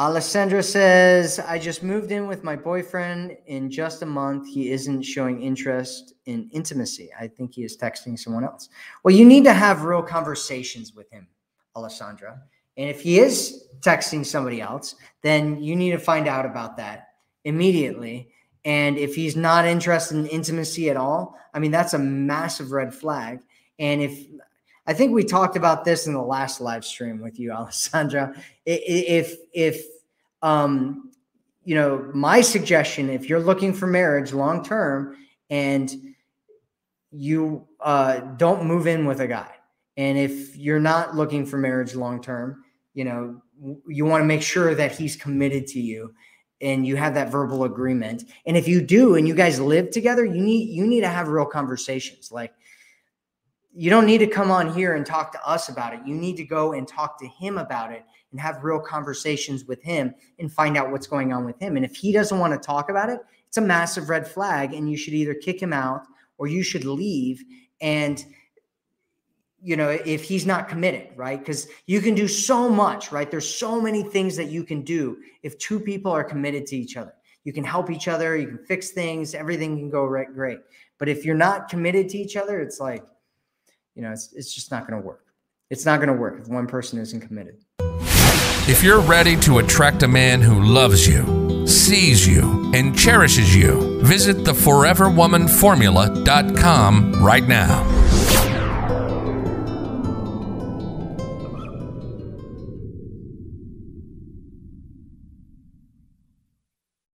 Alessandra says, I just moved in with my boyfriend in just a month. He isn't showing interest in intimacy. I think he is texting someone else. Well, you need to have real conversations with him, Alessandra. And if he is texting somebody else, then you need to find out about that immediately. And if he's not interested in intimacy at all, I mean, that's a massive red flag. And if I think we talked about this in the last live stream with you, Alessandra. If if um, you know, my suggestion, if you're looking for marriage long term and you uh, don't move in with a guy, and if you're not looking for marriage long term, you know, you want to make sure that he's committed to you and you have that verbal agreement. And if you do and you guys live together, you need you need to have real conversations. Like you don't need to come on here and talk to us about it. You need to go and talk to him about it and have real conversations with him and find out what's going on with him. And if he doesn't want to talk about it, it's a massive red flag and you should either kick him out or you should leave. And you know if he's not committed right? Because you can do so much right? There's so many things that you can do if two people are committed to each other. You can help each other you can fix things everything can go right great. But if you're not committed to each other it's like you know, it's, it's just not going to work. It's not going to work if one person isn't committed. If you're ready to attract a man who loves you, sees you, and cherishes you, visit theforeverwomanformula.com right now.